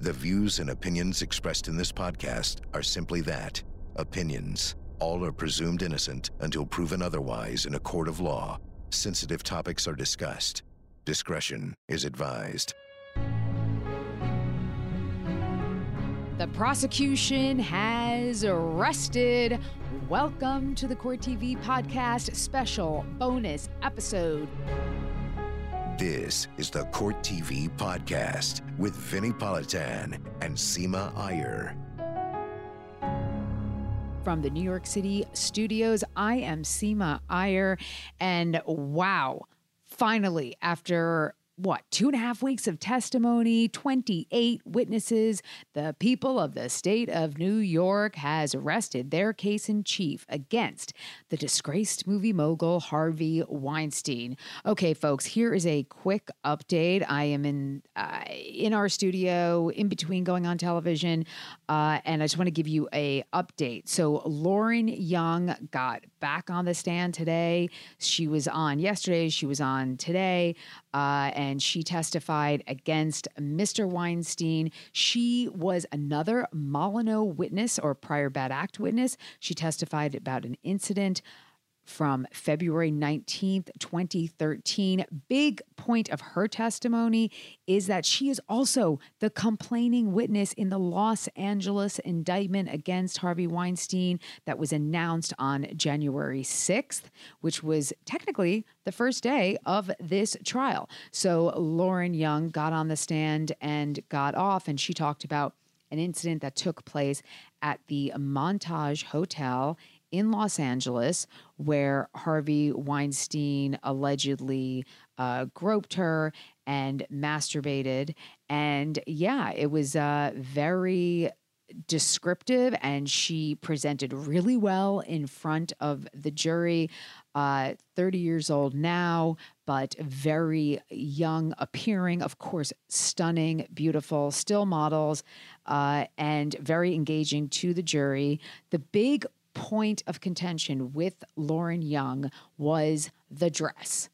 The views and opinions expressed in this podcast are simply that opinions. All are presumed innocent until proven otherwise in a court of law. Sensitive topics are discussed. Discretion is advised. The prosecution has arrested. Welcome to the Court TV podcast special bonus episode. This is the Court TV podcast with Vinnie Politan and Seema Iyer. From the New York City studios, I am Seema Iyer. And wow, finally, after what, two and a half weeks of testimony, 28 witnesses, the people of the state of New York has arrested their case in chief against the disgraced movie mogul Harvey Weinstein. Okay, folks, here is a quick update. I am in uh, in our studio in between going on television, uh, and I just want to give you a update. So Lauren Young got back on the stand today. She was on yesterday. She was on today uh, and she testified against Mr. Weinstein. She was another Molineux witness or prior bad act witness. She testified about an incident from February 19th, 2013. Big point of her testimony is that she is also the complaining witness in the Los Angeles indictment against Harvey Weinstein that was announced on January 6th, which was technically the first day of this trial. So Lauren Young got on the stand and got off, and she talked about an incident that took place at the Montage Hotel in Los Angeles where Harvey Weinstein allegedly uh, groped her and masturbated. And yeah, it was uh, very descriptive and she presented really well in front of the jury. Uh, 30 years old now, but very young appearing. Of course, stunning, beautiful, still models, uh, and very engaging to the jury. The big point of contention with Lauren Young was the dress.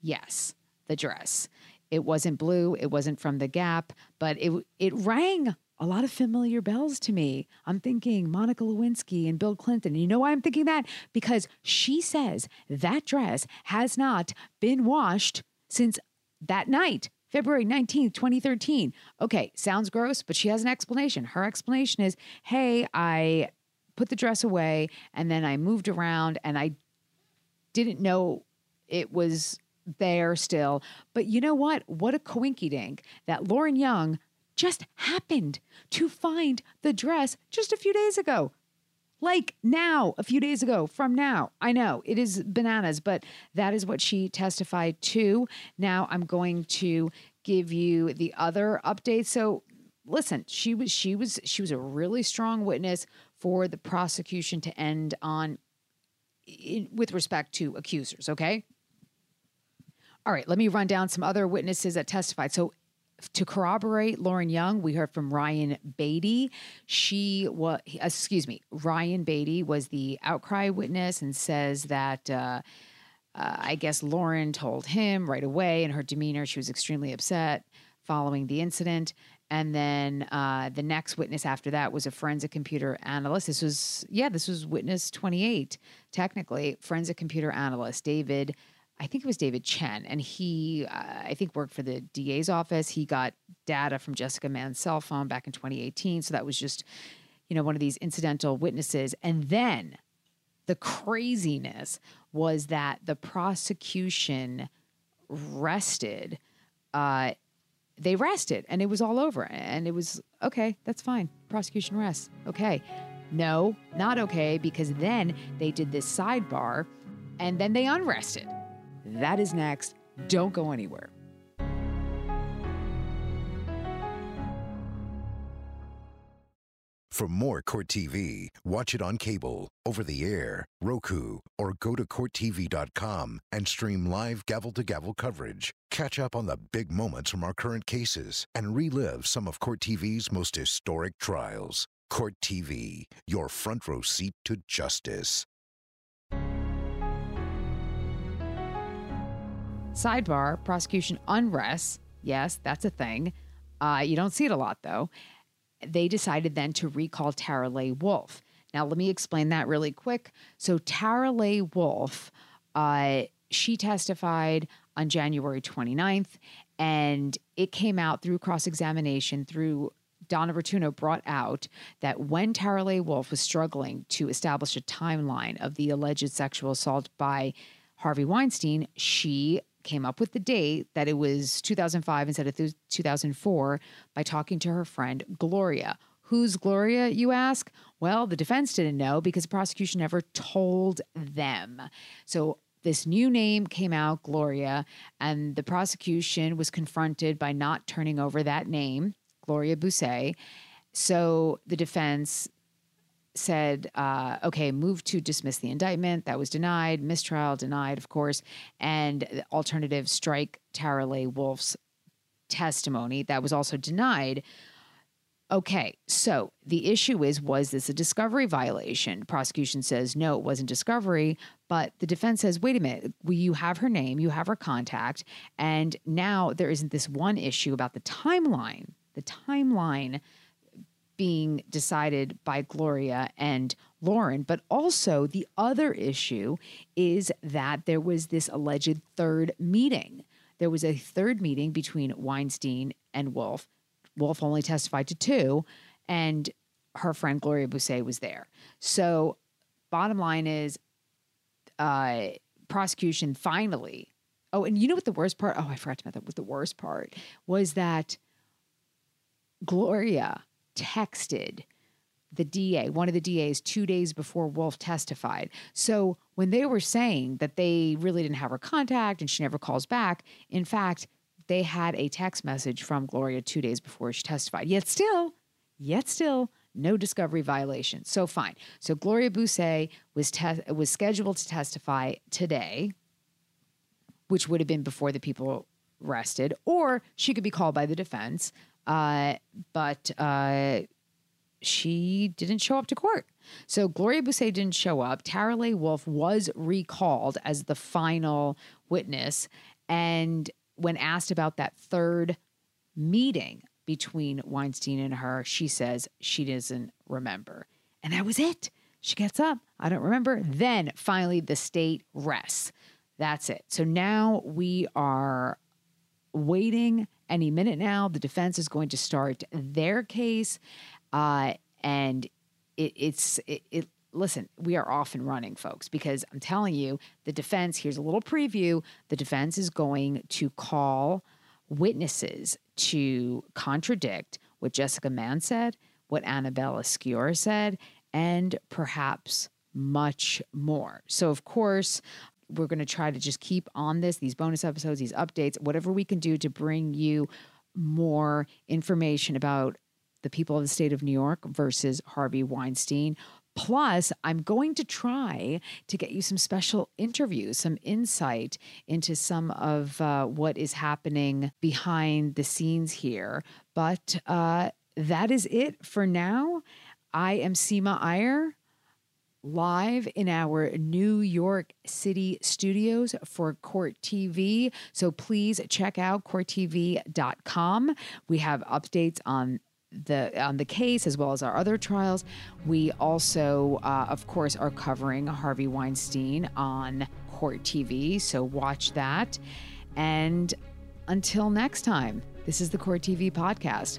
Yes, the dress. It wasn't blue, it wasn't from the Gap, but it it rang a lot of familiar bells to me. I'm thinking Monica Lewinsky and Bill Clinton. You know why I'm thinking that? Because she says that dress has not been washed since that night, February 19th, 2013. Okay, sounds gross, but she has an explanation. Her explanation is hey, I put the dress away and then I moved around and I didn't know it was there still. But you know what? What a coinky dink that Lauren Young just happened to find the dress just a few days ago. Like now, a few days ago from now. I know it is bananas, but that is what she testified to. Now I'm going to give you the other updates. So listen, she was she was she was a really strong witness for the prosecution to end on in, with respect to accusers, okay? All right, let me run down some other witnesses that testified. So to corroborate Lauren Young, we heard from Ryan Beatty. She was, excuse me, Ryan Beatty was the outcry witness and says that uh, uh, I guess Lauren told him right away in her demeanor she was extremely upset following the incident. And then uh, the next witness after that was a forensic computer analyst. This was, yeah, this was witness 28, technically, forensic computer analyst, David. I think it was David Chen, and he, uh, I think, worked for the DA's office. He got data from Jessica Mann's cell phone back in 2018. So that was just, you know, one of these incidental witnesses. And then the craziness was that the prosecution rested uh, they rested and it was all over. And it was okay, that's fine. Prosecution rests. Okay. No, not okay, because then they did this sidebar and then they unrested. That is next. Don't go anywhere. For more Court TV, watch it on cable, over the air, Roku, or go to CourtTV.com and stream live gavel to gavel coverage. Catch up on the big moments from our current cases and relive some of Court TV's most historic trials. Court TV, your front row seat to justice. Sidebar prosecution unrest. Yes, that's a thing. Uh, you don't see it a lot though. They decided then to recall Tarale Wulff. Now, let me explain that really quick. So, Tarale Wulff, uh, she testified on January 29th, and it came out through cross examination, through Donna Rotunno brought out that when Tarale Wulff was struggling to establish a timeline of the alleged sexual assault by Harvey Weinstein, she came up with the date that it was 2005 instead of 2004 by talking to her friend Gloria. Who's Gloria, you ask? Well, the defense didn't know because the prosecution never told them. So this new name came out, Gloria, and the prosecution was confronted by not turning over that name, Gloria Bousset. So the defense said, uh, okay, move to dismiss the indictment. That was denied. Mistrial denied, of course. And alternative strike Tarale Wulff's testimony. That was also denied. Okay, so the issue is was this a discovery violation? Prosecution says no, it wasn't discovery, but the defense says wait a minute, you have her name, you have her contact, and now there isn't this one issue about the timeline. The timeline being decided by Gloria and Lauren, but also the other issue is that there was this alleged third meeting. There was a third meeting between Weinstein and Wulff. Wulff only testified to two, and her friend Gloria Bousset was there. So, bottom line is, uh, prosecution finally. Oh, and you know what the worst part? Oh, I forgot to mention that. What the worst part was that Gloria texted the DA, one of the DAs, two days before Wulff testified. So when they were saying that they really didn't have her contact and she never calls back, in fact, they had a text message from Gloria two days before she testified. Yet still, yet still, no discovery violation. So fine. So Gloria Bousset was te- was scheduled to testify today, which would have been before the people rested, or she could be called by the defense. Uh, but uh, she didn't show up to court. So Gloria Bousset didn't show up. Tarale Wulff was recalled as the final witness. And when asked about that third meeting between Weinstein and her, she says she doesn't remember. And that was it. She gets up. I don't remember. Then finally, the state rests. That's it. So now we are waiting any minute now. The defense is going to start their case. Uh, and it, it's, it, it, listen, we are off and running, folks, because I'm telling you, the defense, here's a little preview the defense is going to call witnesses to contradict what Jessica Mann said, what Annabella Sciorra said, and perhaps much more. So, of course, we're going to try to just keep on this, these bonus episodes, these updates, whatever we can do to bring you more information about the people of the state of New York versus Harvey Weinstein. Plus, I'm going to try to get you some special interviews, some insight into some of uh, what is happening behind the scenes here. But uh, that is it for now. I am Seema Iyer live in our New York City studios for Court TV. So please check out courttv.com. We have updates on the on the case as well as our other trials. We also, uh, of course, are covering Harvey Weinstein on Court TV. So watch that. And until next time, this is the Court TV podcast.